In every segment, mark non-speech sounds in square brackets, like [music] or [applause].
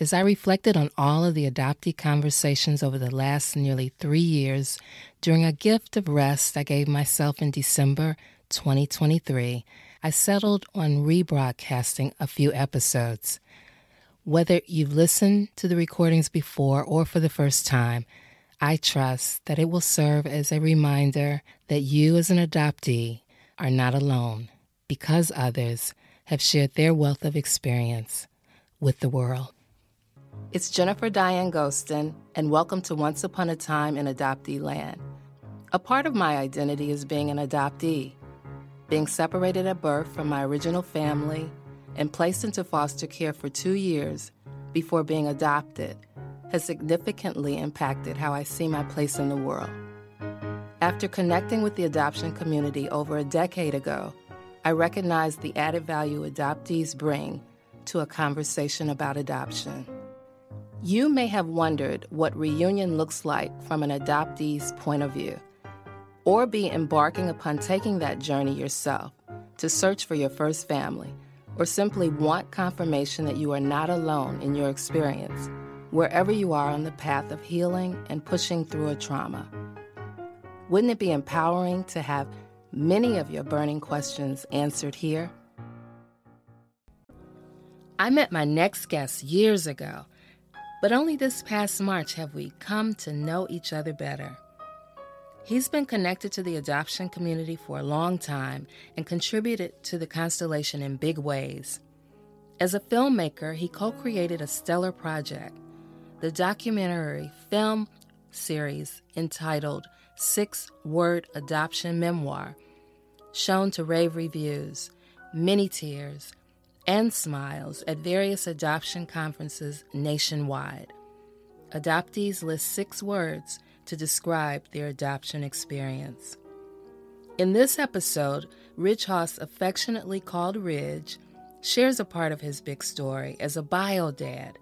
As I reflected on all of the adoptee conversations over the last nearly three years, during a gift of rest I gave myself in December 2023, I settled on rebroadcasting a few episodes. Whether you've listened to the recordings before or for the first time, I trust that it will serve as a reminder that you, as an adoptee, are not alone because others have shared their wealth of experience with the world. It's Jennifer Diane Gostin, and welcome to Once Upon a Time in Adoptee Land. A part of my identity is being an adoptee, being separated at birth from my original family and placed into foster care for two years before being adopted has significantly impacted how I see my place in the world. After connecting with the adoption community over a decade ago, I recognized the added value adoptees bring to a conversation about adoption. You may have wondered what reunion looks like from an adoptee's point of view, or be embarking upon taking that journey yourself to search for your first family, or simply want confirmation that you are not alone in your experience wherever you are on the path of healing and pushing through a trauma. Wouldn't it be empowering to have many of your burning questions answered here? I met my next guest years ago, but only this past March have we come to know each other better. He's been connected to the adoption community for a long time and contributed to the constellation in big ways. As a filmmaker, he co created a stellar project the documentary film series entitled Six Word Adoption Memoir, shown to rave reviews, many tears, and smiles at various adoption conferences nationwide. Adoptees list six words to describe their adoption experience. In this episode, Ridghaus, affectionately called Ridge, shares a part of his big story as a bio dad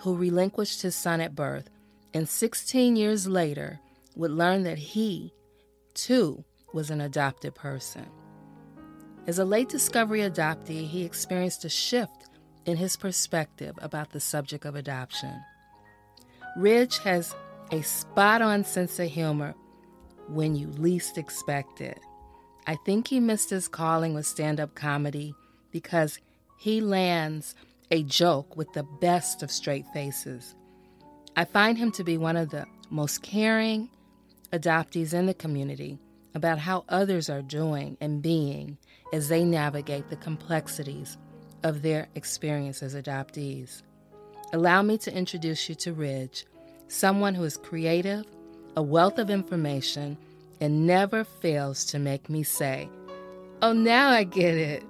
who relinquished his son at birth and 16 years later would learn that he, too, was an adopted person. As a late discovery adoptee, he experienced a shift in his perspective about the subject of adoption. Ridge has a spot on sense of humor when you least expect it. I think he missed his calling with stand up comedy because he lands a joke with the best of straight faces. I find him to be one of the most caring adoptees in the community about how others are doing and being as they navigate the complexities of their experience as adoptees. Allow me to introduce you to Ridge, someone who is creative, a wealth of information, and never fails to make me say, Oh, now I get it.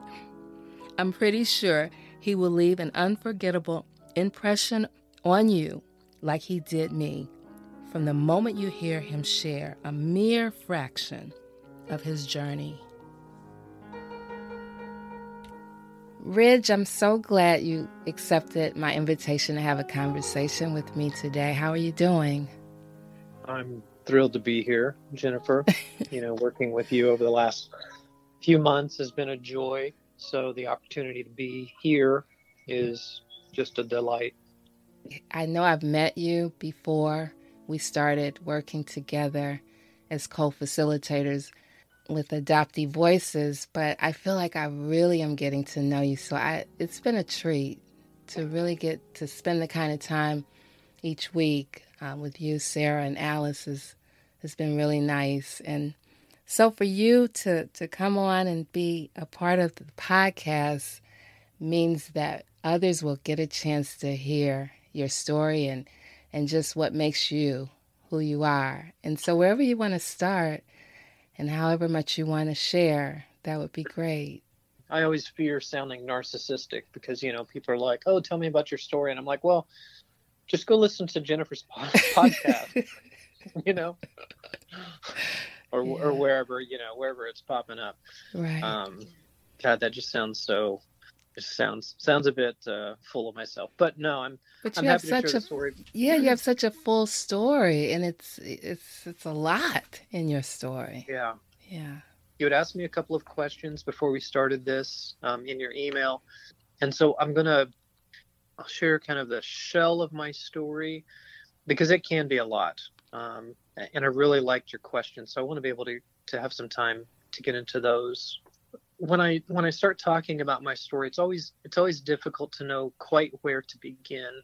I'm pretty sure he will leave an unforgettable impression on you like he did me from the moment you hear him share a mere fraction of his journey. Ridge, I'm so glad you accepted my invitation to have a conversation with me today. How are you doing? I'm thrilled to be here, Jennifer. [laughs] you know, working with you over the last few months has been a joy. So the opportunity to be here is just a delight. I know I've met you before. We started working together as co facilitators with Adoptee Voices, but I feel like I really am getting to know you. So I, it's been a treat to really get to spend the kind of time each week uh, with you, Sarah, and Alice has, has been really nice. And so for you to, to come on and be a part of the podcast means that others will get a chance to hear your story and, and just what makes you who you are. And so wherever you want to start and however much you want to share, that would be great. I always fear sounding narcissistic because, you know, people are like, oh, tell me about your story. And I'm like, well, just go listen to Jennifer's [laughs] podcast, [laughs] you know? [laughs] or yeah. or wherever you know wherever it's popping up. Right. Um, God, that just sounds so. It sounds sounds a bit uh, full of myself, but no, I'm. But I'm you have such a story. yeah, you have [clears throat] such a full story, and it's it's it's a lot in your story. Yeah. Yeah. You had asked me a couple of questions before we started this um, in your email, and so I'm gonna I'll share kind of the shell of my story because it can be a lot. Um, and I really liked your question, so I want to be able to to have some time to get into those. When I when I start talking about my story, it's always it's always difficult to know quite where to begin.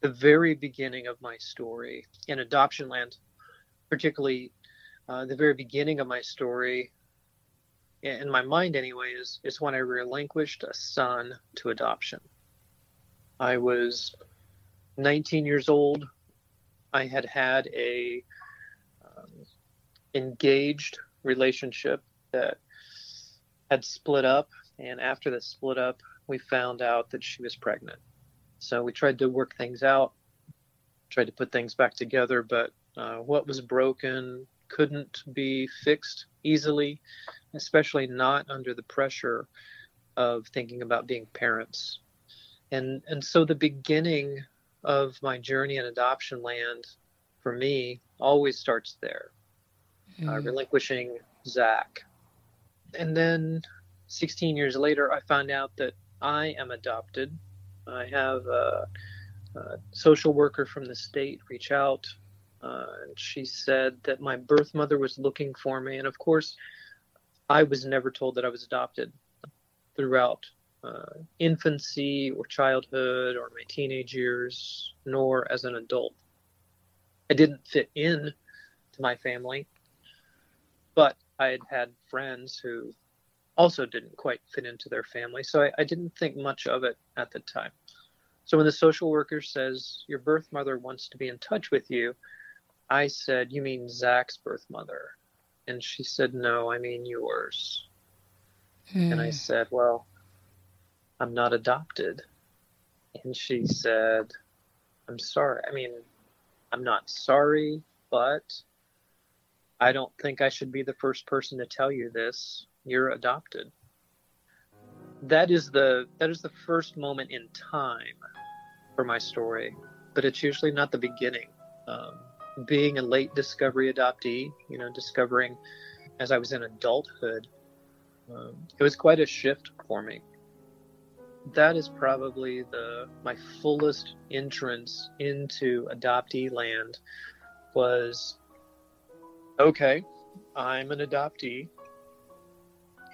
The very beginning of my story in adoption land, particularly uh, the very beginning of my story, in my mind anyway, is, is when I relinquished a son to adoption. I was 19 years old. I had had a um, engaged relationship that had split up, and after the split up, we found out that she was pregnant. So we tried to work things out, tried to put things back together, but uh, what was broken couldn't be fixed easily, especially not under the pressure of thinking about being parents. And and so the beginning of my journey in adoption land for me always starts there, mm. uh, relinquishing Zach. And then 16 years later, I found out that I am adopted. I have a, a social worker from the state reach out uh, and she said that my birth mother was looking for me. And of course, I was never told that I was adopted throughout uh, infancy or childhood or my teenage years, nor as an adult. I didn't fit in to my family, but I had had friends who also didn't quite fit into their family. So I, I didn't think much of it at the time. So when the social worker says, Your birth mother wants to be in touch with you, I said, You mean Zach's birth mother? And she said, No, I mean yours. Mm. And I hmm. said, Well, I'm not adopted. And she said, I'm sorry. I mean, I'm not sorry, but I don't think I should be the first person to tell you this. You're adopted. That is the that is the first moment in time for my story, but it's usually not the beginning. Um, being a late discovery adoptee, you know, discovering as I was in adulthood, um, it was quite a shift for me. That is probably the my fullest entrance into adoptee land was okay, I'm an adoptee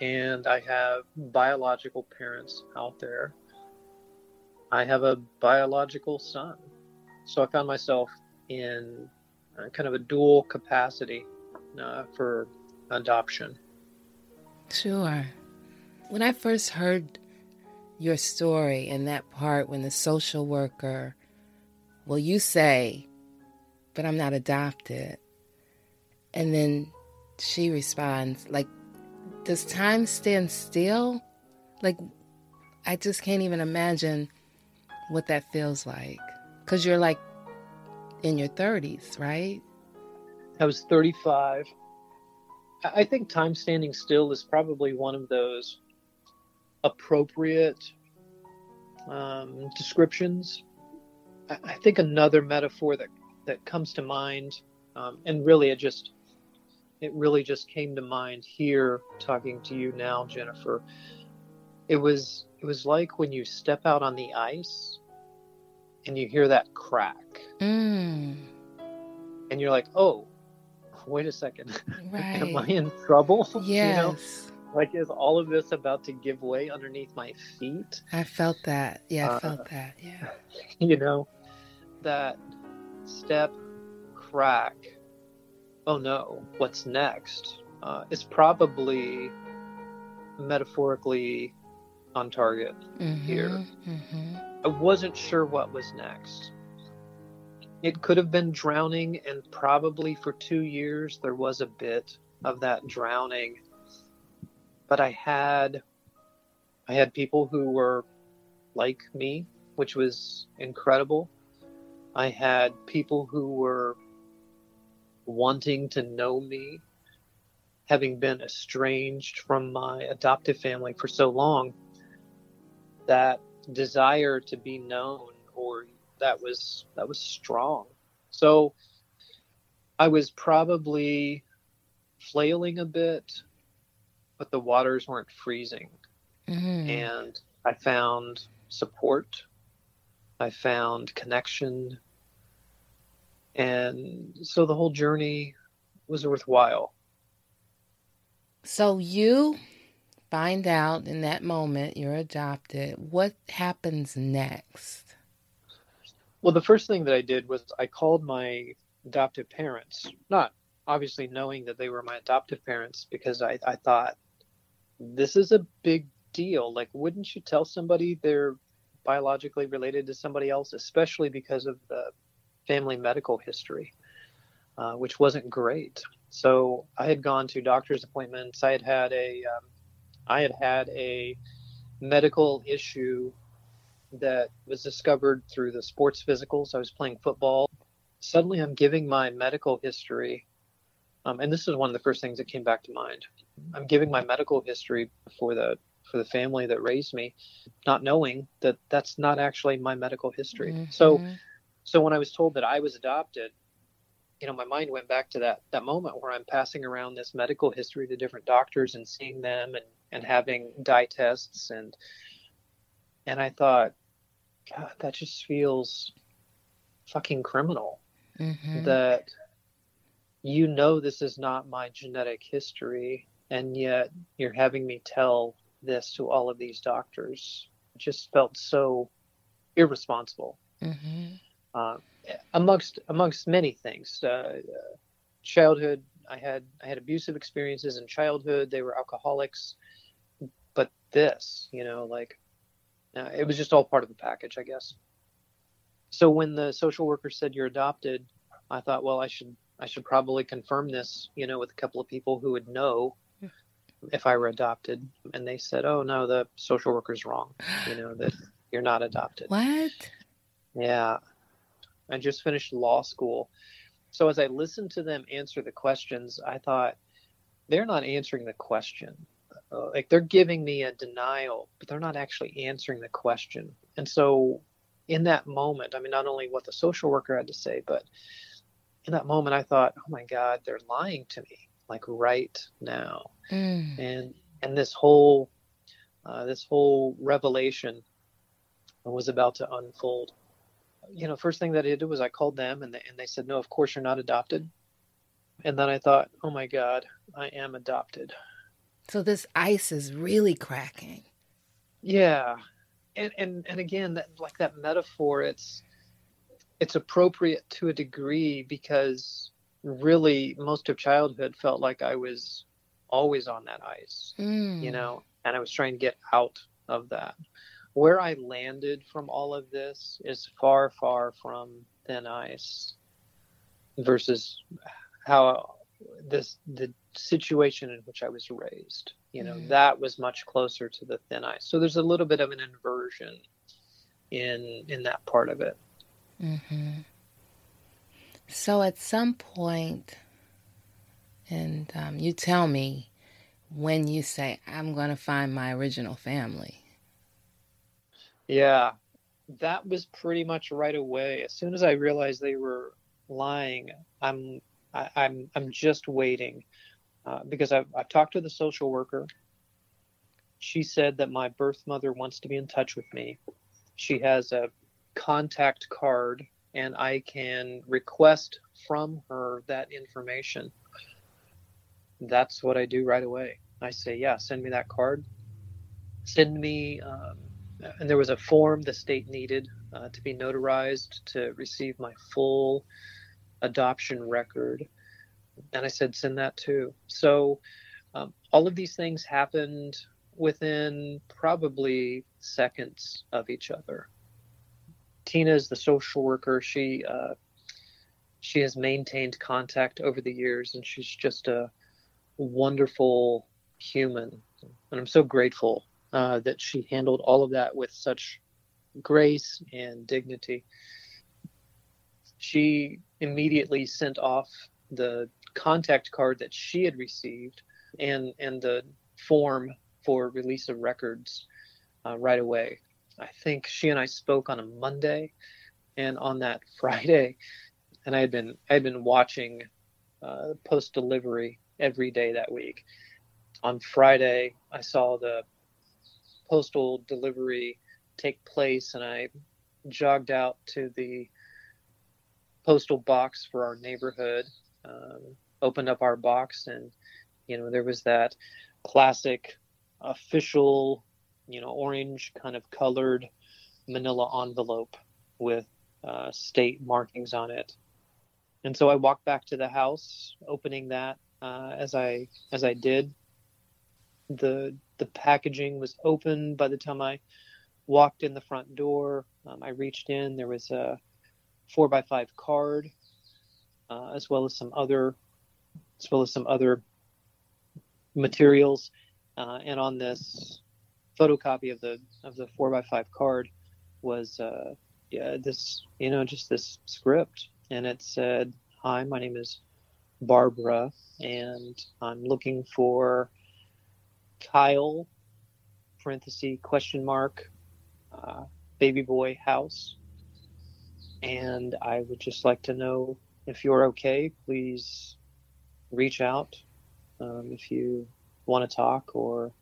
and I have biological parents out there. I have a biological son. So I found myself in uh, kind of a dual capacity uh, for adoption. Sure. When I first heard your story in that part when the social worker, well, you say, but I'm not adopted. And then she responds, like, does time stand still? Like, I just can't even imagine what that feels like. Because you're like in your 30s, right? I was 35. I think time standing still is probably one of those appropriate um, descriptions. I think another metaphor that, that comes to mind, um, and really it just it really just came to mind here talking to you now, Jennifer. It was it was like when you step out on the ice and you hear that crack. Mm. And you're like, oh, wait a second. Right. [laughs] Am I in trouble? Yes. [laughs] You know? Like, is all of this about to give way underneath my feet? I felt that. Yeah, I uh, felt that. Yeah. [laughs] You know, that step, crack. Oh no, what's next? Uh, is probably metaphorically on target mm-hmm, here. Mm-hmm. I wasn't sure what was next. It could have been drowning, and probably for two years there was a bit of that drowning. But I had, I had people who were like me, which was incredible. I had people who were wanting to know me, having been estranged from my adoptive family for so long that desire to be known or that was that was strong so i was probably flailing a bit but the waters weren't freezing mm-hmm. and i found support I found connection. And so the whole journey was worthwhile. So you find out in that moment you're adopted. What happens next? Well, the first thing that I did was I called my adoptive parents, not obviously knowing that they were my adoptive parents, because I, I thought this is a big deal. Like, wouldn't you tell somebody they're biologically related to somebody else, especially because of the family medical history, uh, which wasn't great. So I had gone to doctor's appointments. I had had a, um, I had had a medical issue that was discovered through the sports physicals. I was playing football. Suddenly, I'm giving my medical history, um, and this is one of the first things that came back to mind. I'm giving my medical history for the for the family that raised me, not knowing that that's not actually my medical history. Mm-hmm. So, so when I was told that I was adopted, you know, my mind went back to that that moment where I'm passing around this medical history to different doctors and seeing them and and having dye tests and and I thought, God, that just feels fucking criminal. Mm-hmm. That you know this is not my genetic history, and yet you're having me tell this to all of these doctors. It just felt so irresponsible. Mm-hmm. Uh, amongst amongst many things, uh, childhood. I had I had abusive experiences in childhood. They were alcoholics, but this, you know, like uh, it was just all part of the package, I guess. So when the social worker said you're adopted, I thought, well, I should I should probably confirm this, you know, with a couple of people who would know if I were adopted, and they said, "Oh no, the social worker's wrong. You know that you're not adopted." What? Yeah, I just finished law school, so as I listened to them answer the questions, I thought they're not answering the question. Uh, like they're giving me a denial, but they're not actually answering the question. And so, in that moment, I mean, not only what the social worker had to say, but in that moment, I thought, "Oh my God, they're lying to me." like right now mm. and and this whole uh, this whole revelation was about to unfold you know first thing that i did was i called them and they, and they said no of course you're not adopted and then i thought oh my god i am adopted so this ice is really cracking yeah and and and again that like that metaphor it's it's appropriate to a degree because really most of childhood felt like I was always on that ice, mm. you know, and I was trying to get out of that. Where I landed from all of this is far, far from thin ice versus how this the situation in which I was raised. You know, mm. that was much closer to the thin ice. So there's a little bit of an inversion in in that part of it. Mm-hmm. So at some point, and um, you tell me when you say, I'm going to find my original family. Yeah, that was pretty much right away. As soon as I realized they were lying, I'm I, am i am I'm just waiting uh, because I've, I've talked to the social worker. She said that my birth mother wants to be in touch with me. She has a contact card and I can request from her that information. That's what I do right away. I say, yeah, send me that card. Send me, um, and there was a form the state needed uh, to be notarized to receive my full adoption record. And I said, send that too. So um, all of these things happened within probably seconds of each other. Tina is the social worker. She uh, she has maintained contact over the years, and she's just a wonderful human. And I'm so grateful uh, that she handled all of that with such grace and dignity. She immediately sent off the contact card that she had received and and the form for release of records uh, right away. I think she and I spoke on a Monday, and on that [laughs] Friday, and I had been I had been watching uh, post delivery every day that week. On Friday, I saw the postal delivery take place, and I jogged out to the postal box for our neighborhood, um, opened up our box, and you know there was that classic official, you know, orange kind of colored manila envelope with uh, state markings on it. And so I walked back to the house, opening that uh, as I as I did. The the packaging was open by the time I walked in the front door. Um, I reached in. There was a four by five card, uh, as well as some other, as well as some other materials. Uh, and on this photocopy of the of the four by five card was uh, yeah, this you know just this script, and it said, "Hi, my name is Barbara, and I'm looking for Kyle." Parenthesis question mark uh, baby boy house. And I would just like to know if you're okay, please reach out um, if you want to talk or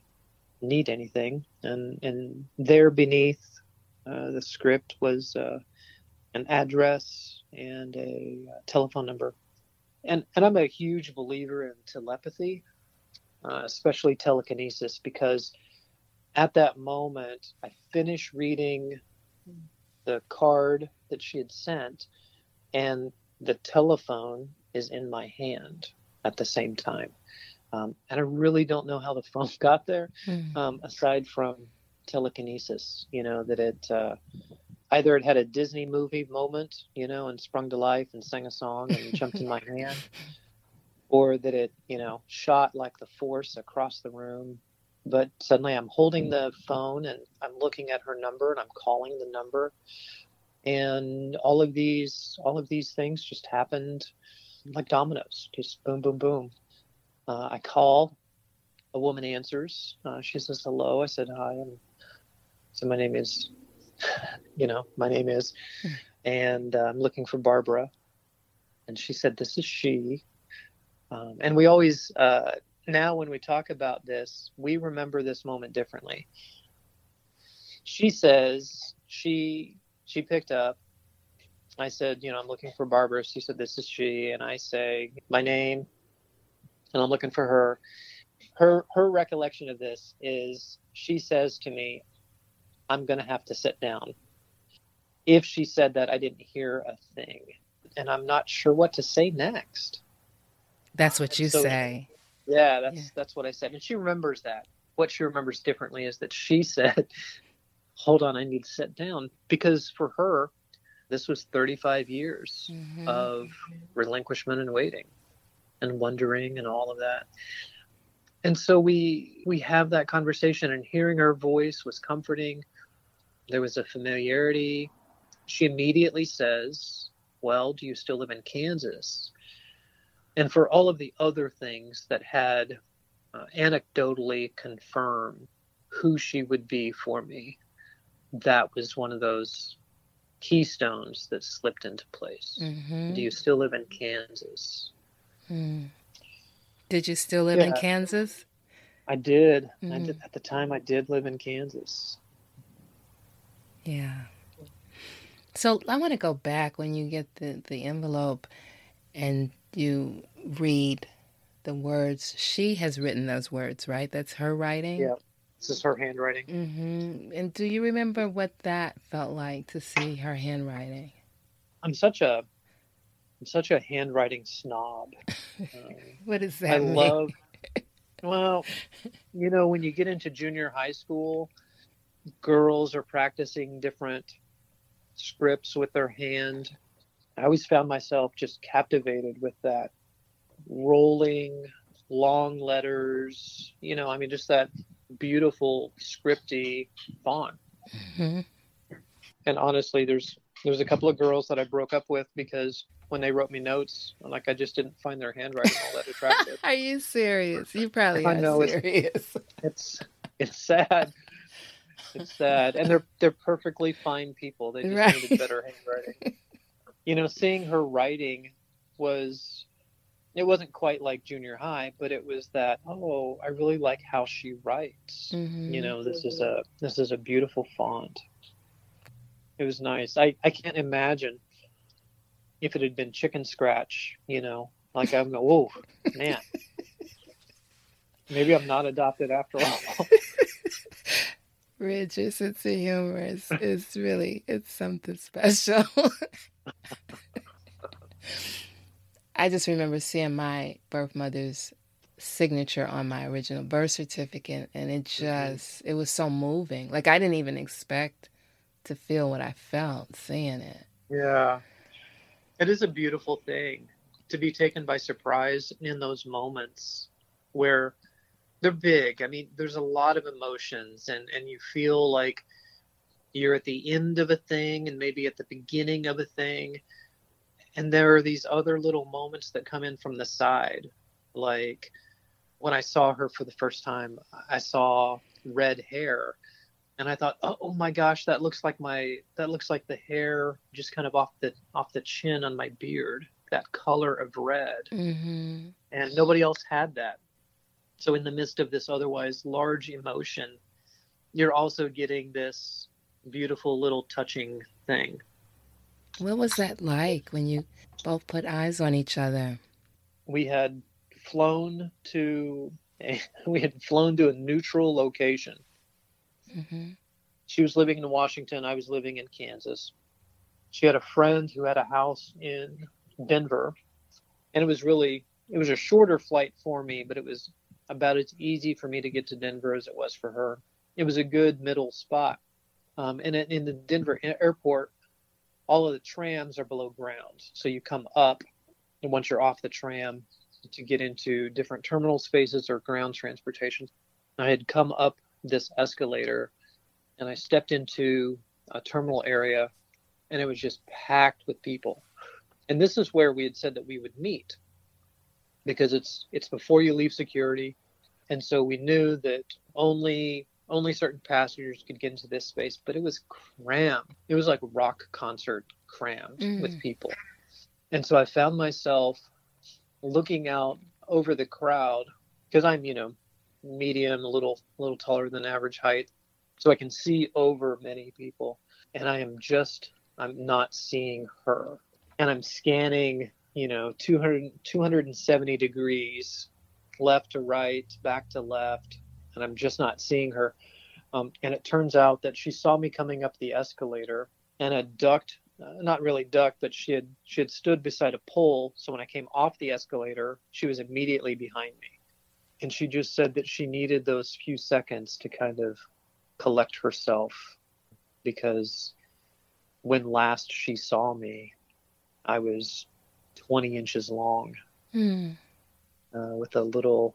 need anything. And, and there beneath uh, the script was uh, an address and a uh, telephone number. And, and I'm a huge believer in telepathy, uh, especially telekinesis, because at that moment, I finished reading the card that she had sent, and the telephone is in my hand at the same time. Um, and I really don't know how the [laughs] phone got there, mm. um, aside from telekinesis. You know that it uh, either it had a Disney movie moment, you know, and sprung to life and sang a song and jumped in my [laughs] hand, or that it, you know, shot like the force across the room but suddenly I'm holding the phone and I'm looking at her number and I'm calling the number. And all of these all of these things just happened like dominoes just boom boom boom. Uh, I call a woman answers. Uh, she says hello. I said hi. And so my name is [laughs] you know my name is. And uh, I'm looking for Barbara. And she said this is she um, and we always uh, now when we talk about this, we remember this moment differently. She says she she picked up. I said, you know, I'm looking for Barbara. She said, this is she, and I say my name, and I'm looking for her. Her her recollection of this is she says to me, I'm going to have to sit down. If she said that, I didn't hear a thing, and I'm not sure what to say next. That's what you so, say. Yeah, that's yeah. that's what I said, and she remembers that. What she remembers differently is that she [laughs] said, "Hold on, I need to sit down," because for her, this was 35 years mm-hmm. of relinquishment and waiting, and wondering, and all of that. And so we we have that conversation, and hearing her voice was comforting. There was a familiarity. She immediately says, "Well, do you still live in Kansas?" And for all of the other things that had uh, anecdotally confirmed who she would be for me, that was one of those keystones that slipped into place. Mm-hmm. Do you still live in Kansas? Mm. Did you still live yeah, in Kansas? I did. Mm. I did. At the time, I did live in Kansas. Yeah. So I want to go back when you get the, the envelope and you read the words. She has written those words, right? That's her writing. Yeah, this is her handwriting. Mm-hmm. And do you remember what that felt like to see her handwriting? I'm such a, I'm such a handwriting snob. Um, [laughs] what does that I mean? love. [laughs] Well, you know, when you get into junior high school, girls are practicing different scripts with their hand I always found myself just captivated with that rolling, long letters. You know, I mean, just that beautiful scripty font. Mm-hmm. And honestly, there's there's a couple of girls that I broke up with because when they wrote me notes, like I just didn't find their handwriting all that attractive. [laughs] are you serious? You probably are. I know, serious. It's, it's it's sad. It's sad, and they're they're perfectly fine people. They just right. needed better handwriting you know, seeing her writing was it wasn't quite like junior high, but it was that oh, I really like how she writes. Mm-hmm. You know, this is a this is a beautiful font. It was nice. I, I can't imagine if it had been chicken scratch, you know, like I'm, oh, man. Maybe I'm not adopted after all. [laughs] Rich, your sense of humor is, is really, it's something special. [laughs] I just remember seeing my birth mother's signature on my original birth certificate and it mm-hmm. just it was so moving. Like i didn't even expect to feel what i felt seeing it. Yeah. It is a beautiful thing to be taken by surprise in those moments where they're big. I mean there's a lot of emotions and and you feel like you're at the end of a thing and maybe at the beginning of a thing and there are these other little moments that come in from the side like when I saw her for the first time, I saw red hair, and I thought, oh, oh, my gosh, that looks like my that looks like the hair just kind of off the off the chin on my beard, that color of red, mm-hmm. and nobody else had that. So in the midst of this otherwise large emotion, you're also getting this beautiful little touching thing. What was that like when you both put eyes on each other? We had flown to a, [laughs] we had flown to a neutral location. Mm-hmm. She was living in Washington. I was living in Kansas. She had a friend who had a house in Denver, and it was really it was a shorter flight for me, but it was about as easy for me to get to Denver as it was for her. It was a good middle spot. Um, and in the Denver airport, all of the trams are below ground. So you come up, and once you're off the tram, to get into different terminal spaces or ground transportation. I had come up this escalator and I stepped into a terminal area and it was just packed with people. And this is where we had said that we would meet because it's it's before you leave security and so we knew that only only certain passengers could get into this space but it was crammed. It was like rock concert crammed mm. with people. And so i found myself looking out over the crowd because I'm, you know, medium, a little, a little taller than average height, so I can see over many people, and I am just, I'm not seeing her, and I'm scanning, you know, 200, 270 degrees, left to right, back to left, and I'm just not seeing her. Um, and it turns out that she saw me coming up the escalator and had ducked uh, not really ducked, but she had she had stood beside a pole. So when I came off the escalator, she was immediately behind me, and she just said that she needed those few seconds to kind of collect herself, because when last she saw me, I was 20 inches long, mm. uh, with a little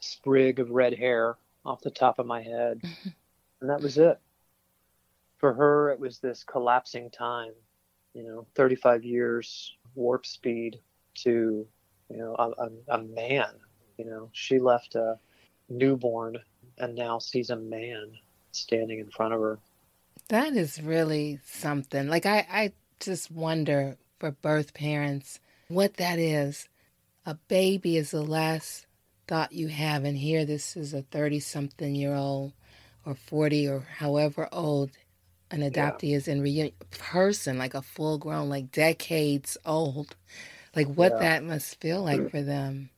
sprig of red hair off the top of my head, [laughs] and that was it for her, it was this collapsing time, you know, 35 years warp speed to, you know, a, a, a man. You know, she left a newborn and now sees a man standing in front of her. That is really something. Like, I, I just wonder for birth parents what that is. A baby is the last thought you have, and here this is a 30 something year old or 40 or however old an adoptee yeah. is in reunion person, like a full grown, like decades old, like what yeah. that must feel like for them.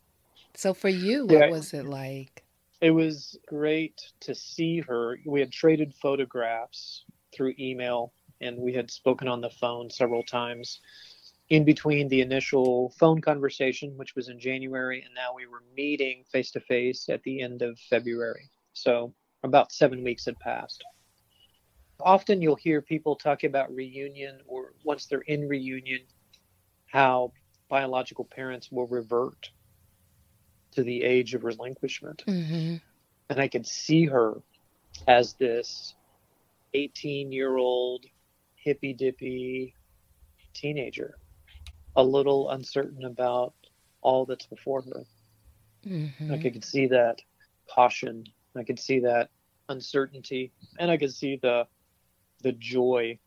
So for you, what yeah. was it like? It was great to see her. We had traded photographs through email and we had spoken on the phone several times in between the initial phone conversation, which was in January, and now we were meeting face to face at the end of February. So about seven weeks had passed often you'll hear people talk about reunion or once they're in reunion, how biological parents will revert to the age of relinquishment. Mm-hmm. And I could see her as this 18 year old hippy dippy teenager, a little uncertain about all that's before her. Mm-hmm. I could see that caution. I could see that uncertainty. And I could see the the joy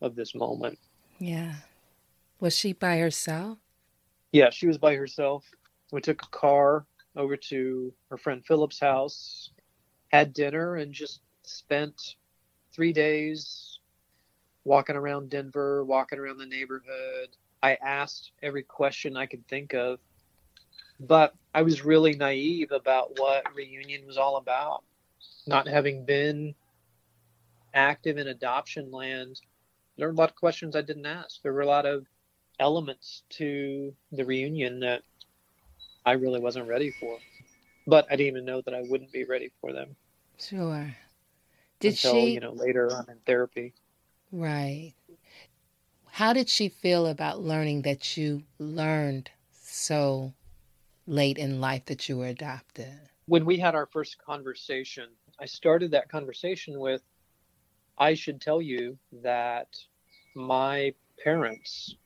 of this moment. Yeah. Was she by herself? Yeah, she was by herself. We took a car over to her friend Philip's house, had dinner, and just spent three days walking around Denver, walking around the neighborhood. I asked every question I could think of, but I was really naive about what reunion was all about. Not having been active in adoption land, there were a lot of questions I didn't ask. There were a lot of elements to the reunion that I really wasn't ready for. But I didn't even know that I wouldn't be ready for them. Sure. Did until, she? You know, later on in therapy. Right. How did she feel about learning that you learned so late in life that you were adopted? When we had our first conversation, I started that conversation with I should tell you that my parents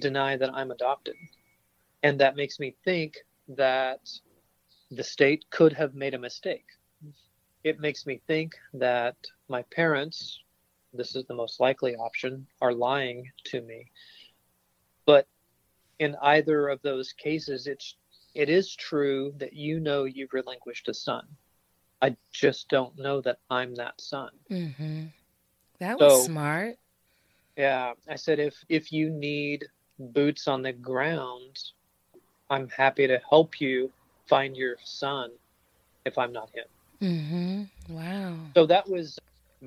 deny that I'm adopted. And that makes me think that the state could have made a mistake. It makes me think that my parents, this is the most likely option, are lying to me. But in either of those cases, it's it is true that you know you've relinquished a son. I just don't know that I'm that son. Mm-hmm. That was So- smart. Yeah, I said if if you need boots on the ground, I'm happy to help you find your son if I'm not him. Mm-hmm. Wow. So that was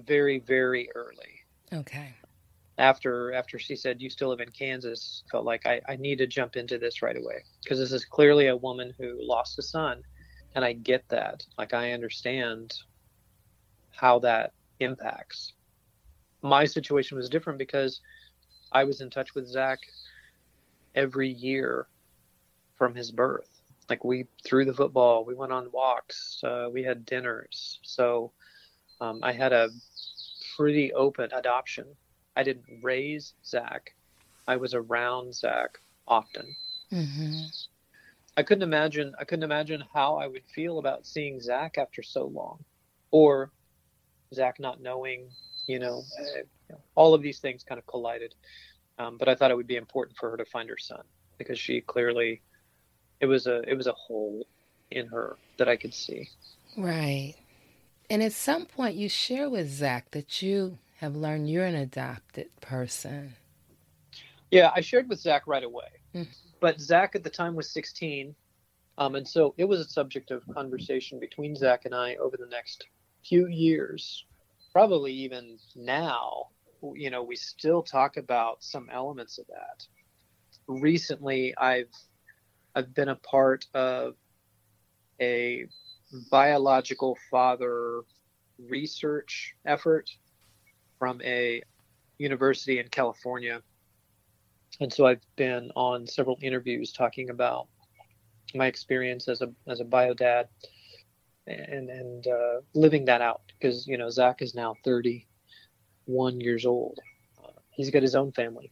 very very early. Okay. After after she said you still live in Kansas, felt like I, I need to jump into this right away because this is clearly a woman who lost a son, and I get that. Like I understand how that impacts. My situation was different because I was in touch with Zach every year from his birth. Like we threw the football, we went on walks, uh, we had dinners. So um, I had a pretty open adoption. I didn't raise Zach. I was around Zach often. Mm-hmm. I couldn't imagine. I couldn't imagine how I would feel about seeing Zach after so long, or Zach not knowing. You know, uh, all of these things kind of collided. Um, but I thought it would be important for her to find her son because she clearly, it was a it was a hole in her that I could see. Right. And at some point, you share with Zach that you have learned you're an adopted person. Yeah, I shared with Zach right away. Mm. But Zach at the time was 16. Um, and so it was a subject of conversation between Zach and I over the next few years. Probably even now, you know, we still talk about some elements of that. Recently, I've I've been a part of a biological father research effort from a university in California and so I've been on several interviews talking about my experience as a as a bio dad and and uh, living that out because you know Zach is now 31 years old. Uh, he's got his own family.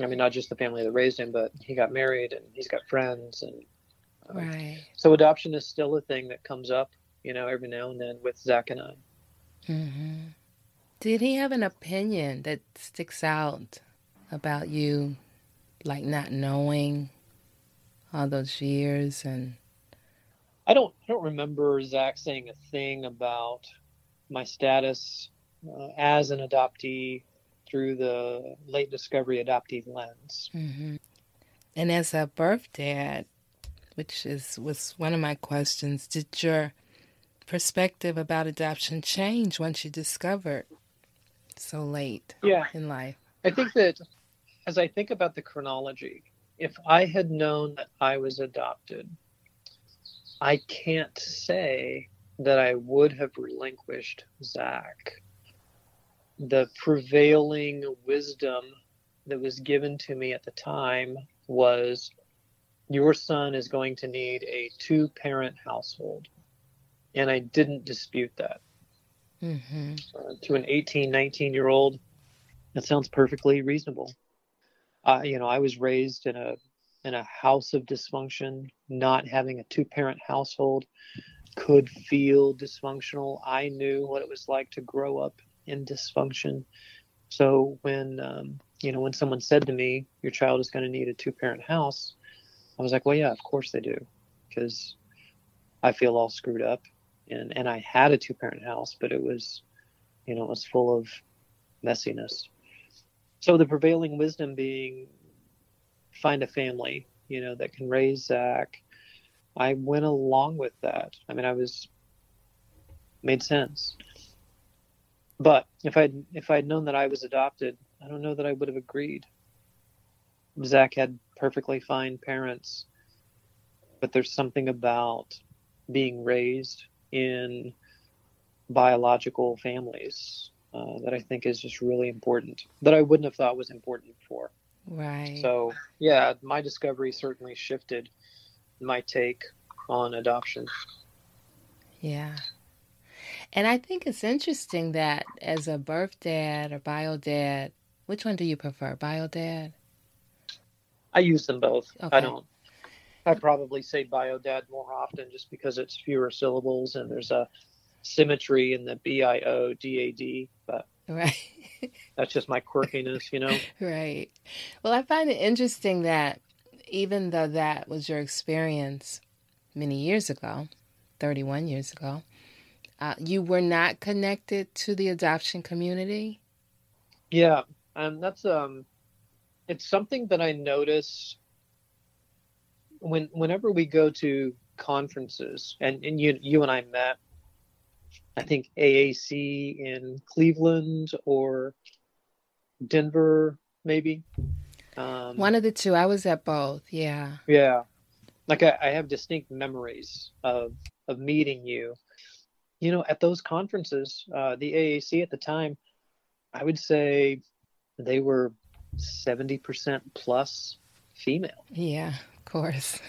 I mean, not just the family that raised him, but he got married and he's got friends, and Right. so adoption is still a thing that comes up, you know, every now and then with Zach and I. Mm-hmm. Did he have an opinion that sticks out about you, like not knowing all those years and I don't I don't remember Zach saying a thing about my status uh, as an adoptee through the late discovery adoptee lens. hmm And as a birth dad, which is was one of my questions, did your perspective about adoption change once you discovered so late Yeah, in life? I think that as I think about the chronology, if I had known that I was adopted, I can't say that I would have relinquished Zach. The prevailing wisdom that was given to me at the time was your son is going to need a two parent household. And I didn't dispute that. Mm-hmm. Uh, to an 18, 19 year old, that sounds perfectly reasonable. Uh, you know, I was raised in a in a house of dysfunction. Not having a two parent household could feel dysfunctional. I knew what it was like to grow up in dysfunction. So when um, you know when someone said to me, "Your child is going to need a two parent house," I was like, "Well, yeah, of course they do," because I feel all screwed up, and and I had a two parent house, but it was, you know, it was full of messiness. So the prevailing wisdom being find a family, you know, that can raise Zach. I went along with that. I mean, I was made sense. But if I'd if I'd known that I was adopted, I don't know that I would have agreed. Zach had perfectly fine parents, but there's something about being raised in biological families uh, that I think is just really important that I wouldn't have thought was important before. Right. So, yeah, my discovery certainly shifted my take on adoption. Yeah. And I think it's interesting that as a birth dad or bio dad, which one do you prefer, bio dad? I use them both. Okay. I don't. I probably say bio dad more often just because it's fewer syllables and there's a symmetry in the B I O D A D. But Right. [laughs] that's just my quirkiness, you know. right. Well, I find it interesting that even though that was your experience many years ago, 31 years ago, uh, you were not connected to the adoption community. Yeah, and that's um, it's something that I notice when whenever we go to conferences, and and you you and I met, I think AAC in Cleveland or Denver, maybe. Um, One of the two. I was at both. Yeah. Yeah, like I, I have distinct memories of of meeting you. You know, at those conferences, uh, the AAC at the time, I would say they were seventy percent plus female, Yeah. Of course. [laughs]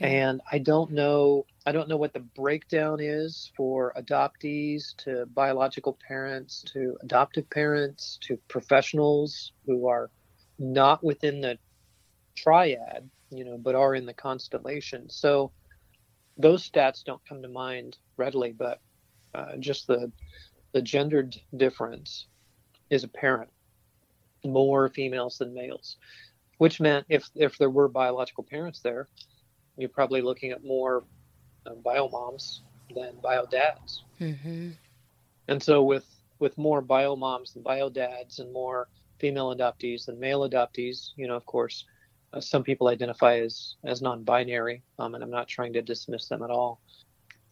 Yeah. and I don't know. I don't know what the breakdown is for adoptees to biological parents to adoptive parents to professionals who are not within the triad, you know, but are in the constellation. So those stats don't come to mind readily, but uh, just the the gendered difference is apparent. More females than males, which meant if if there were biological parents there, you're probably looking at more uh, bio moms than bio dads. Mm-hmm. And so with with more bio moms than bio dads and more female adoptees than male adoptees, you know, of course, uh, some people identify as as non-binary, um, and I'm not trying to dismiss them at all.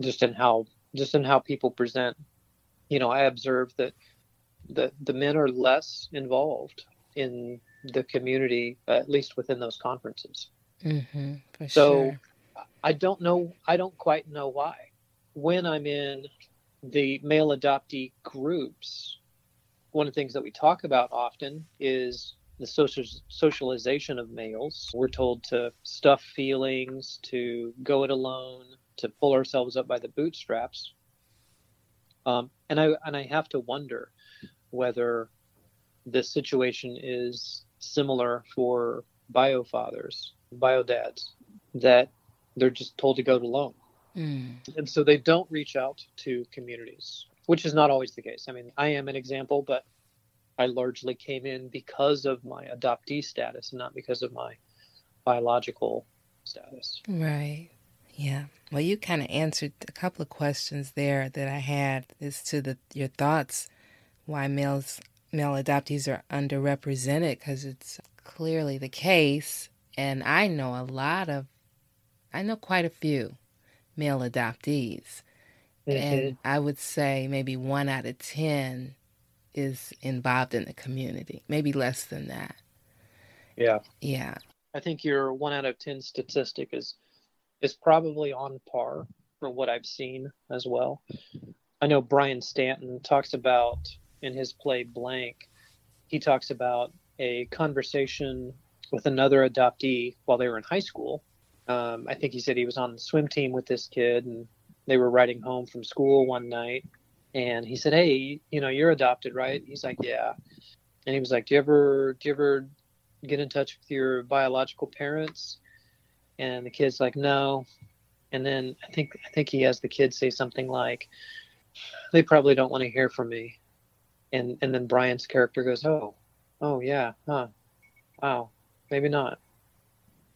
Just in how just in how people present, you know, I observe that the the men are less involved in the community, uh, at least within those conferences. Mm-hmm. So sure. I don't know. I don't quite know why. When I'm in the male adoptee groups, one of the things that we talk about often is the social socialization of males. We're told to stuff feelings, to go it alone, to pull ourselves up by the bootstraps. Um, and I and I have to wonder whether this situation is similar for bio fathers, bio dads, that they're just told to go it alone Mm. and so they don't reach out to communities which is not always the case i mean i am an example but i largely came in because of my adoptee status not because of my biological status Right. Yeah. Well, you kind of answered a couple of questions there that I had as to the your thoughts why males male adoptees are underrepresented because it's clearly the case, and I know a lot of, I know quite a few male adoptees, and mm-hmm. I would say maybe one out of ten is involved in the community, maybe less than that. yeah. Yeah. i think your one out of ten statistic is is probably on par from what i've seen as well. I know brian stanton talks about in his play blank he talks about a conversation with another adoptee while they were in high school. Um, i think he said he was on the swim team with this kid and they were riding home from school one night. And he said hey you know you're adopted right? He's like yeah. And he was like do you ever do you ever get in touch with your biological parents? And the kid's like no. And then i think i think he has the kid say something like they probably don't want to hear from me and and then brian's character goes oh oh yeah huh wow maybe not.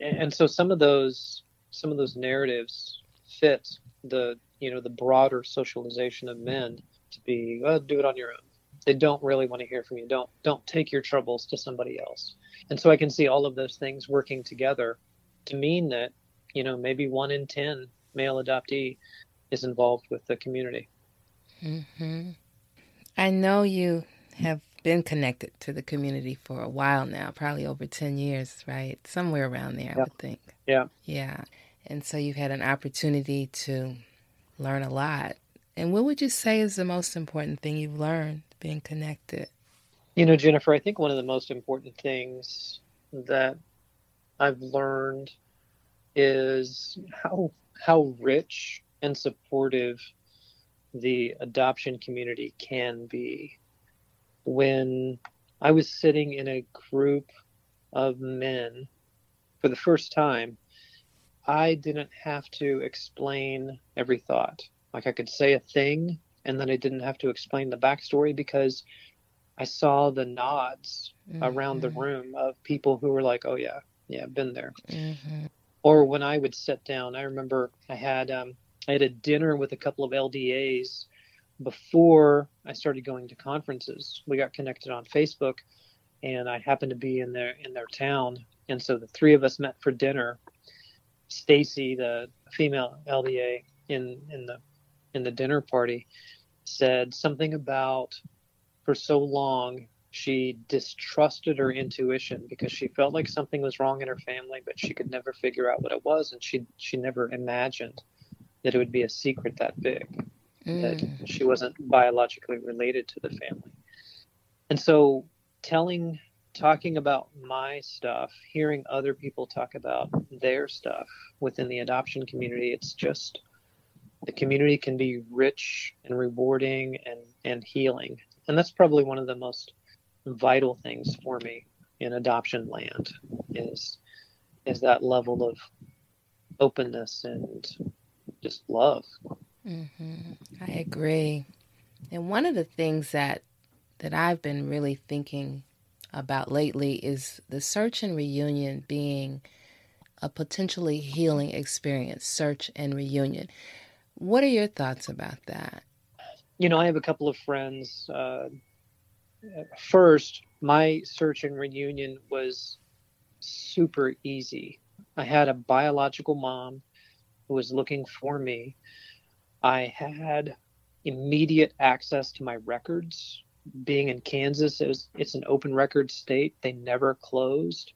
And, and so some of those some of those narratives fit the you know the broader socialization of men to be do it on your own. They don't really want to hear from you. Don't don't take your troubles to somebody else. And so i can see all of those things working together to mean that you know maybe one in ten male adoptee is involved with the community. Mm-hmm. I know you have been connected to the community for a while now probably over 10 years right? Somewhere around there yeah. i would think. Yeah. Yeah. And so you've had an opportunity to learn a lot. And what would you say is the most important thing you've learned being connected? You know, Jennifer, I think one of the most important things that I've learned is how how rich and supportive the adoption community can be. When I was sitting in a group of men for the first time, I didn't have to explain every thought. Like I could say a thing and then I didn't have to explain the backstory because I saw the nods mm-hmm. around the room of people who were like, "Oh yeah, yeah, been there." Mm-hmm. Or when I would sit down, I remember I had um, I had a dinner with a couple of LDAs before I started going to conferences. We got connected on Facebook, and I happened to be in their in their town, and so the three of us met for dinner. Stacy, the female LDA in in the in the dinner party said something about for so long she distrusted her intuition because she felt like something was wrong in her family but she could never figure out what it was and she she never imagined that it would be a secret that big mm. that she wasn't biologically related to the family and so telling talking about my stuff hearing other people talk about their stuff within the adoption community it's just the community can be rich and rewarding and, and healing. And that's probably one of the most vital things for me in adoption land is is that level of openness and just love. Mm-hmm. I agree. And one of the things that that I've been really thinking about lately is the search and reunion being a potentially healing experience, search and reunion. What are your thoughts about that? You know, I have a couple of friends. Uh, first, my search and reunion was super easy. I had a biological mom who was looking for me. I had immediate access to my records. Being in Kansas, it was, it's an open record state. They never closed.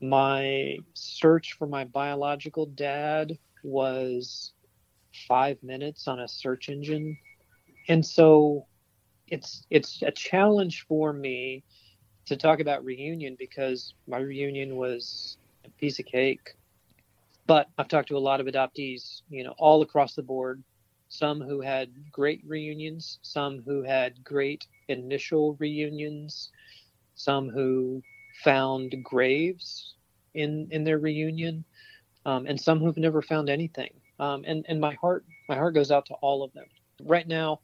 My search for my biological dad was five minutes on a search engine. And so it's it's a challenge for me to talk about reunion because my reunion was a piece of cake. But I've talked to a lot of adoptees, you know, all across the board. Some who had great reunions, some who had great initial reunions, some who found graves in in their reunion, um, and some who've never found anything. Um, and and my heart my heart goes out to all of them. Right now,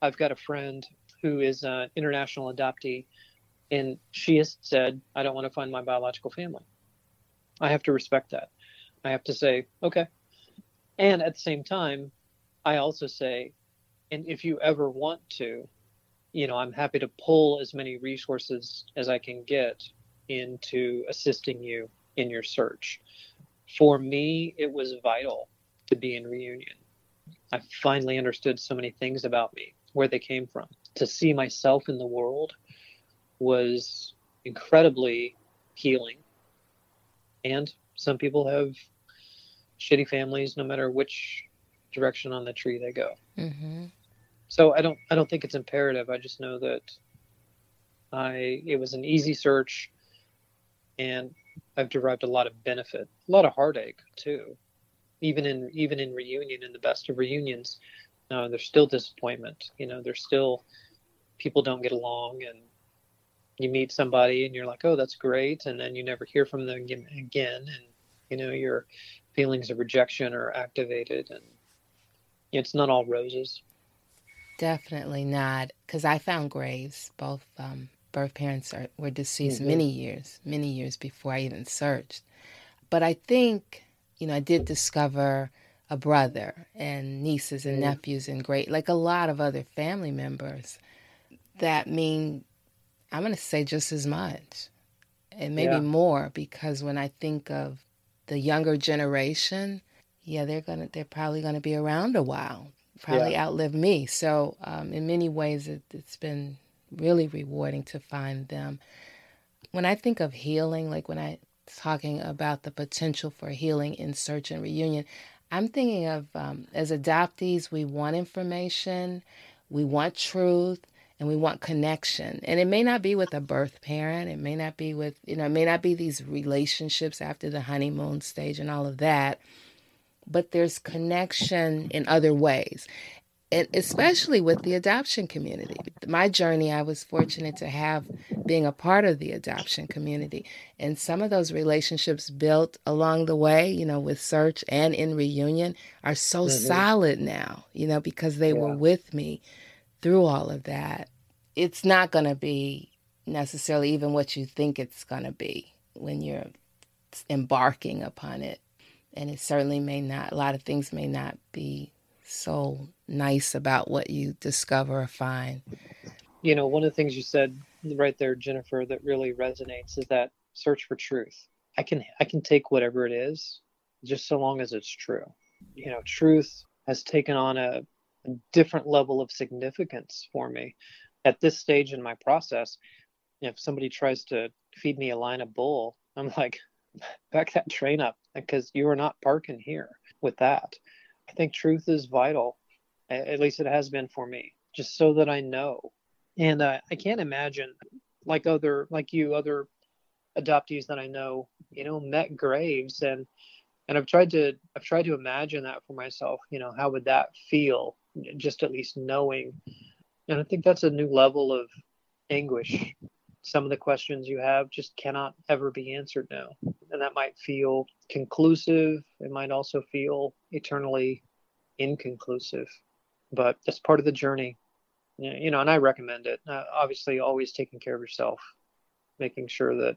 I've got a friend who is an international adoptee, and she has said, "I don't want to find my biological family." I have to respect that. I have to say, okay. And at the same time, I also say, and if you ever want to, you know, I'm happy to pull as many resources as I can get into assisting you in your search. For me, it was vital to be in reunion. I finally understood so many things about me, where they came from. To see myself in the world was incredibly healing. And some people have shitty families no matter which direction on the tree they go. Mm-hmm. So I don't I don't think it's imperative. I just know that I it was an easy search and I've derived a lot of benefit, a lot of heartache too even in even in reunion in the best of reunions uh, there's still disappointment you know there's still people don't get along and you meet somebody and you're like oh that's great and then you never hear from them again and you know your feelings of rejection are activated and it's not all roses definitely not because i found graves both um, birth parents are, were deceased mm-hmm. many years many years before i even searched but i think you know, I did discover a brother and nieces and mm. nephews and great, like a lot of other family members. that mean, I'm going to say just as much and maybe Yeah. more because when I think of the younger generation, yeah, they're gonna they're probably gonna be around a while, probably outlive me. So um, in many ways, it, it's been really rewarding to find them. When I think of healing, like when I talking about the potential for healing in search and reunion, I'm thinking of um, as adoptees, we want information, we want truth, and we want connection. And it may not be with a birth parent, it may not be with, you know, it may not be these relationships after the honeymoon stage and all of that, but there's connection in other ways. And especially with the adoption community. My journey, I was fortunate to have being a part of the adoption community. And some of those relationships built along the way, you know, with search and in reunion are so Mhm. solid now, you know, because they were with me through all of that. It's not going to be necessarily even what you think it's going to be when you're embarking upon it. And it certainly may not, a lot of things may not be so nice about what you discover or find. You know, one of the things you said right there, Jennifer, that really resonates is that search for truth. I can I can take whatever it is, just so long as it's true. You know, truth has taken on a, a different level of significance for me at this stage in my process. If somebody tries to feed me a line of bull, I'm like, [laughs] back that train up because you are not parking here with that. I think truth is vital. At least it has been for me, just so that I know. And uh, I can't imagine, like other, like you, other adoptees that I know, you know, met graves, and and I've tried to, I've tried to imagine that for myself. You know, how would that feel? Just at least knowing. And I think that's a new level of anguish. Some of the questions you have just cannot ever be answered now. And that might feel conclusive. It might also feel eternally inconclusive. But that's part of the journey. You know, and I recommend it. Uh, obviously, always taking care of yourself, making sure that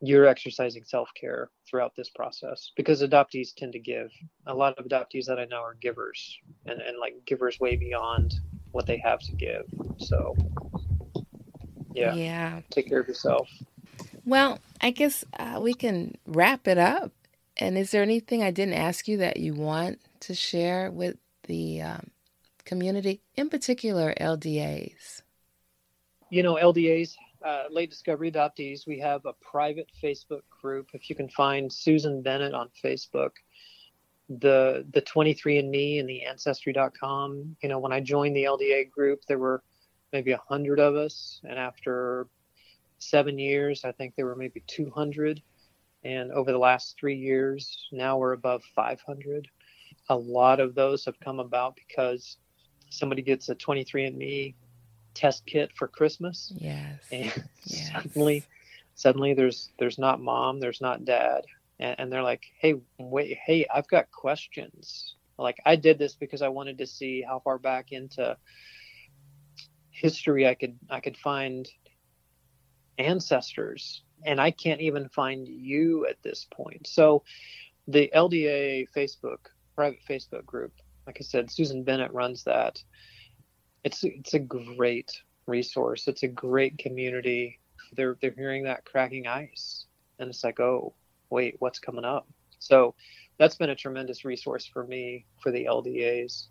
you're exercising self care throughout this process because adoptees tend to give. A lot of adoptees that I know are givers and, and like givers way beyond what they have to give. So, yeah, Yeah. take care of yourself. Well, I guess uh, we can wrap it up. And is there anything I didn't ask you that you want to share with the um, community, in particular LDAs? you know LDAs, uh, late discovery adoptees. We have a private Facebook group. If you can find Susan Bennett on Facebook, the the 23andMe and the Ancestry.com. You know, when I joined the LDA group, there were maybe a hundred of us, and after seven years, I think there were maybe 200. And over the last three years, now we're above 500. A lot of those have come about because somebody gets a 23andMe test kit for Christmas, Yes. and [laughs] Yes. suddenly, suddenly there's there's not mom, there's not dad, and, and they're like, hey, wait, hey, I've got questions. Like I did this because I wanted to see how far back into history I could I could find ancestors, and I can't even find you at this point. So, the LDA Facebook private Facebook group, like I said, Susan Bennett runs that it's it's a great resource. It's a great community. They're they're hearing that cracking ice, and it's like, oh, wait, what's coming up? So that's been a tremendous resource for me for the LDAs.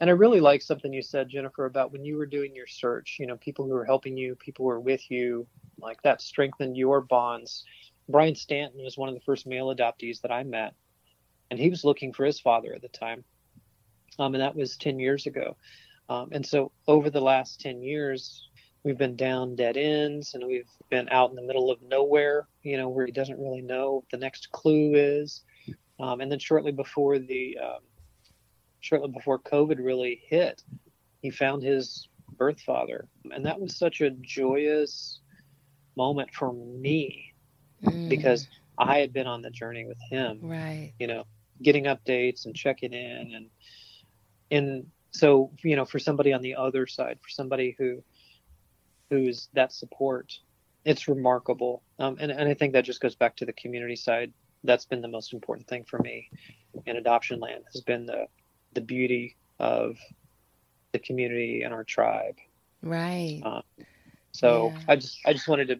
And I really like something you said, Jennifer, about when you were doing your search. You know, people who were helping you, people who were with you, like that strengthened your bonds. Brian Stanton was one of the first male adoptees that I met, and he was looking for his father at the time, um, and that was ten years ago. Um, and so over the last 10 years, we've been down dead ends and we've been out in the middle of nowhere, you know, where he doesn't really know what the next clue is. Um, and then shortly before the, um, shortly before COVID really hit, he found his birth father. And that was such a joyous moment for me Mm, because I had been on the journey with him right. you know, getting updates and checking in and and so you know for somebody on the other side for somebody who who's that support it's remarkable um, and, and i think that just goes back to the community side that's been the most important thing for me in adoption land has been the the beauty of the community and our tribe Right. Um, so Yeah. I just I just wanted to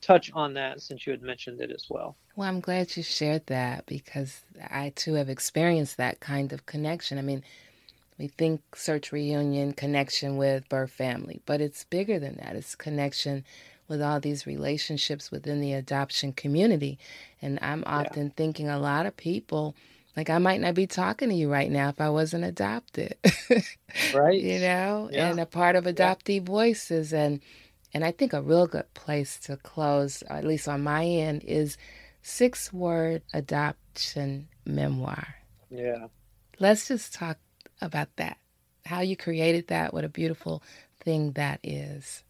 touch on that since you had mentioned it as well. Well, I'm glad you shared that because I too have experienced that kind of connection. I mean, we think search reunion connection with birth family, but it's bigger than that. It's connection with all these relationships within the adoption community. And I'm often thinking a lot of people, like I might not be talking to you right now if I wasn't adopted. [laughs] Right. you know, Yeah. and a part of adoptee voices and and I think a real good place to close, at least on my end, is six word adoption memoir. Yeah. Let's just talk about that. How you created that, what a beautiful thing that is.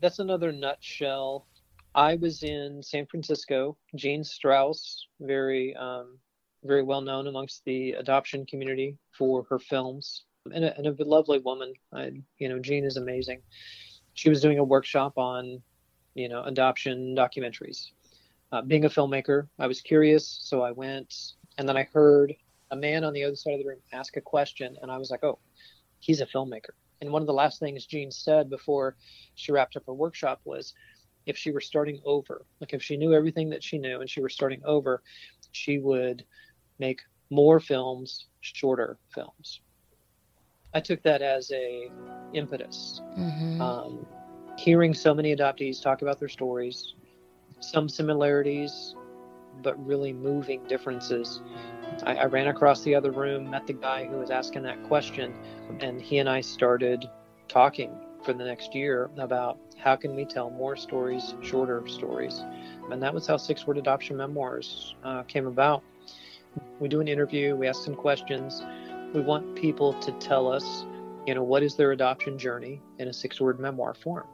That's another nutshell. I was in San Francisco. Jean Strauss, very um, very well known amongst the adoption community for her films, and a, and a lovely woman. I, you know, Jean is amazing. She was doing a workshop on, you know, adoption documentaries. Uh, being a filmmaker, I was curious, so I went, and then I heard a man on the other side of the room ask a question, and I was like, oh, he's a filmmaker. And one of the last things Jean said before she wrapped up her workshop was if she were starting over, like if she knew everything that she knew and she were starting over, she would make more films, shorter films. I took that as a impetus. Mm-hmm. Um, hearing so many adoptees talk about their stories, some similarities, but really moving differences. I, I ran across the other room, met the guy who was asking that question, and he and I started talking for the next year about how can we tell more stories, shorter stories, and that was how Six Word Adoption Memoirs uh, came about. We do an interview, we ask some questions. We want people to tell us, you know, what is their adoption journey in a six-word memoir form.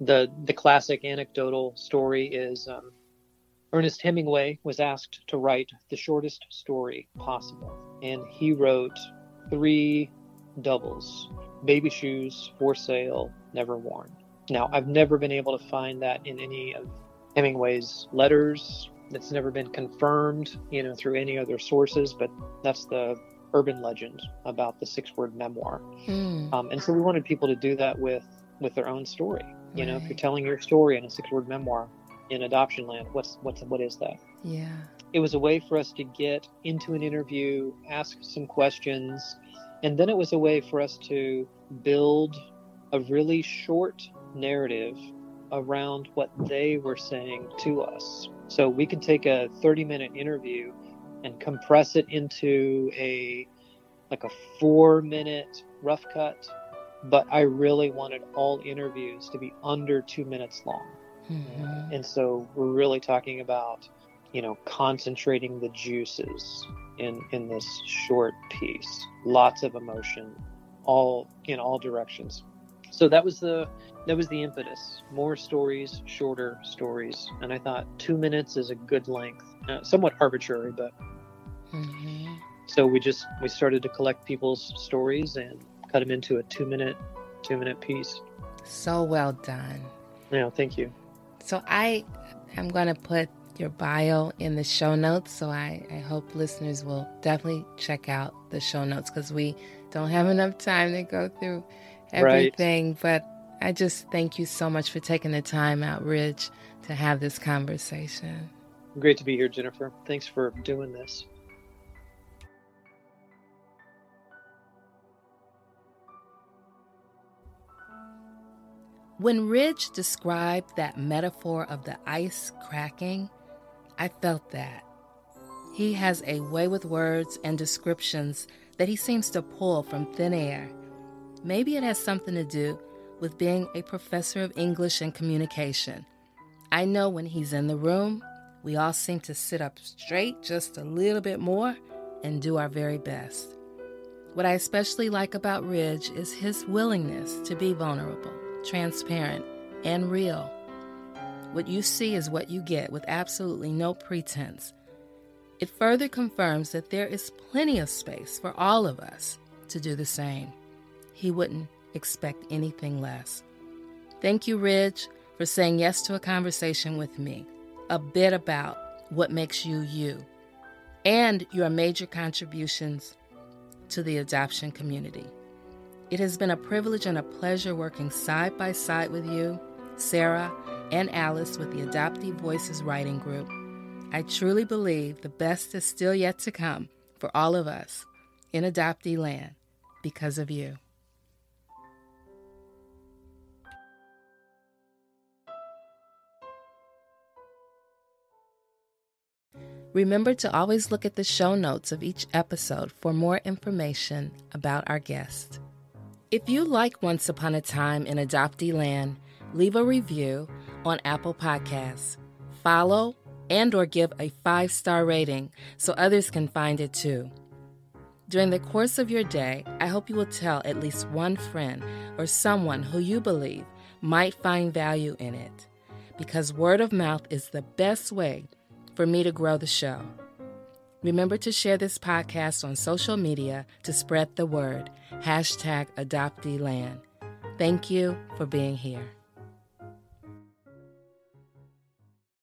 The the classic anecdotal story is um, Ernest Hemingway was asked to write the shortest story possible, and he wrote three doubles baby shoes for sale, never worn. Now, I've never been able to find that in any of Hemingway's letters. It's never been confirmed, you know, through any other sources, but that's the urban legend about the six-word memoir. Mm. Um, and so we wanted people to do that with with their own story. You know, if you're telling your story in a six-word memoir in adoption land, what's what's what is that? Yeah. it was a way for us to get into an interview, ask some questions, and then it was a way for us to build a really short narrative around what they were saying to us. So we could take a 30 minute interview and compress it into a like a 4 minute rough cut, but I really wanted all interviews to be under 2 minutes long. Mm-hmm. And so we're really talking about, you know, concentrating the juices in in this short piece. Lots of emotion, all in all directions. So that was the that was the impetus. More stories, shorter stories, and I thought two minutes is a good length. Uh, somewhat arbitrary, but Mm-hmm. so we just we started to collect people's stories and cut them into a two minute two minute piece. So well done. Yeah, thank you. So I am going to put your bio in the show notes. So I, I hope listeners will definitely check out the show notes because we don't have enough time to go through Right. everything. But I just thank you so much for taking the time out, Ridge, to have this conversation. Great to be here, Jennifer. Thanks for doing this. When Ridge described that metaphor of the ice cracking, I felt that. He has a way with words and descriptions that he seems to pull from thin air. Maybe it has something to do with being a professor of English and communication. I know when he's in the room, we all seem to sit up straight just a little bit more and do our very best. What I especially like about Ridge is his willingness to be vulnerable, transparent, and real. What you see is what you get with absolutely no pretense. It further confirms that there is plenty of space for all of us to do the same. He wouldn't expect anything less. Thank you, Ridge, for saying yes to a conversation with me, a bit about what makes you you, and your major contributions to the adoption community. It has been a privilege and a pleasure working side by side with you, Sarah, and Alice with the Adoptee Voices Writing Group. I truly believe the best is still yet to come for all of us in adoptee land because of you. Remember to always look at the show notes of each episode for more information about our guest. If you like Once Upon a Time in Adoptee Land, leave a review on Apple Podcasts. Follow and or give a 5-star rating so others can find it too. During the course of your day, I hope you will tell at least one friend or someone who you believe might find value in it because word of mouth is the best way for me to grow the show. Remember to share this podcast on social media to spread the word. Hashtag AdopteeLand. Thank you for being here.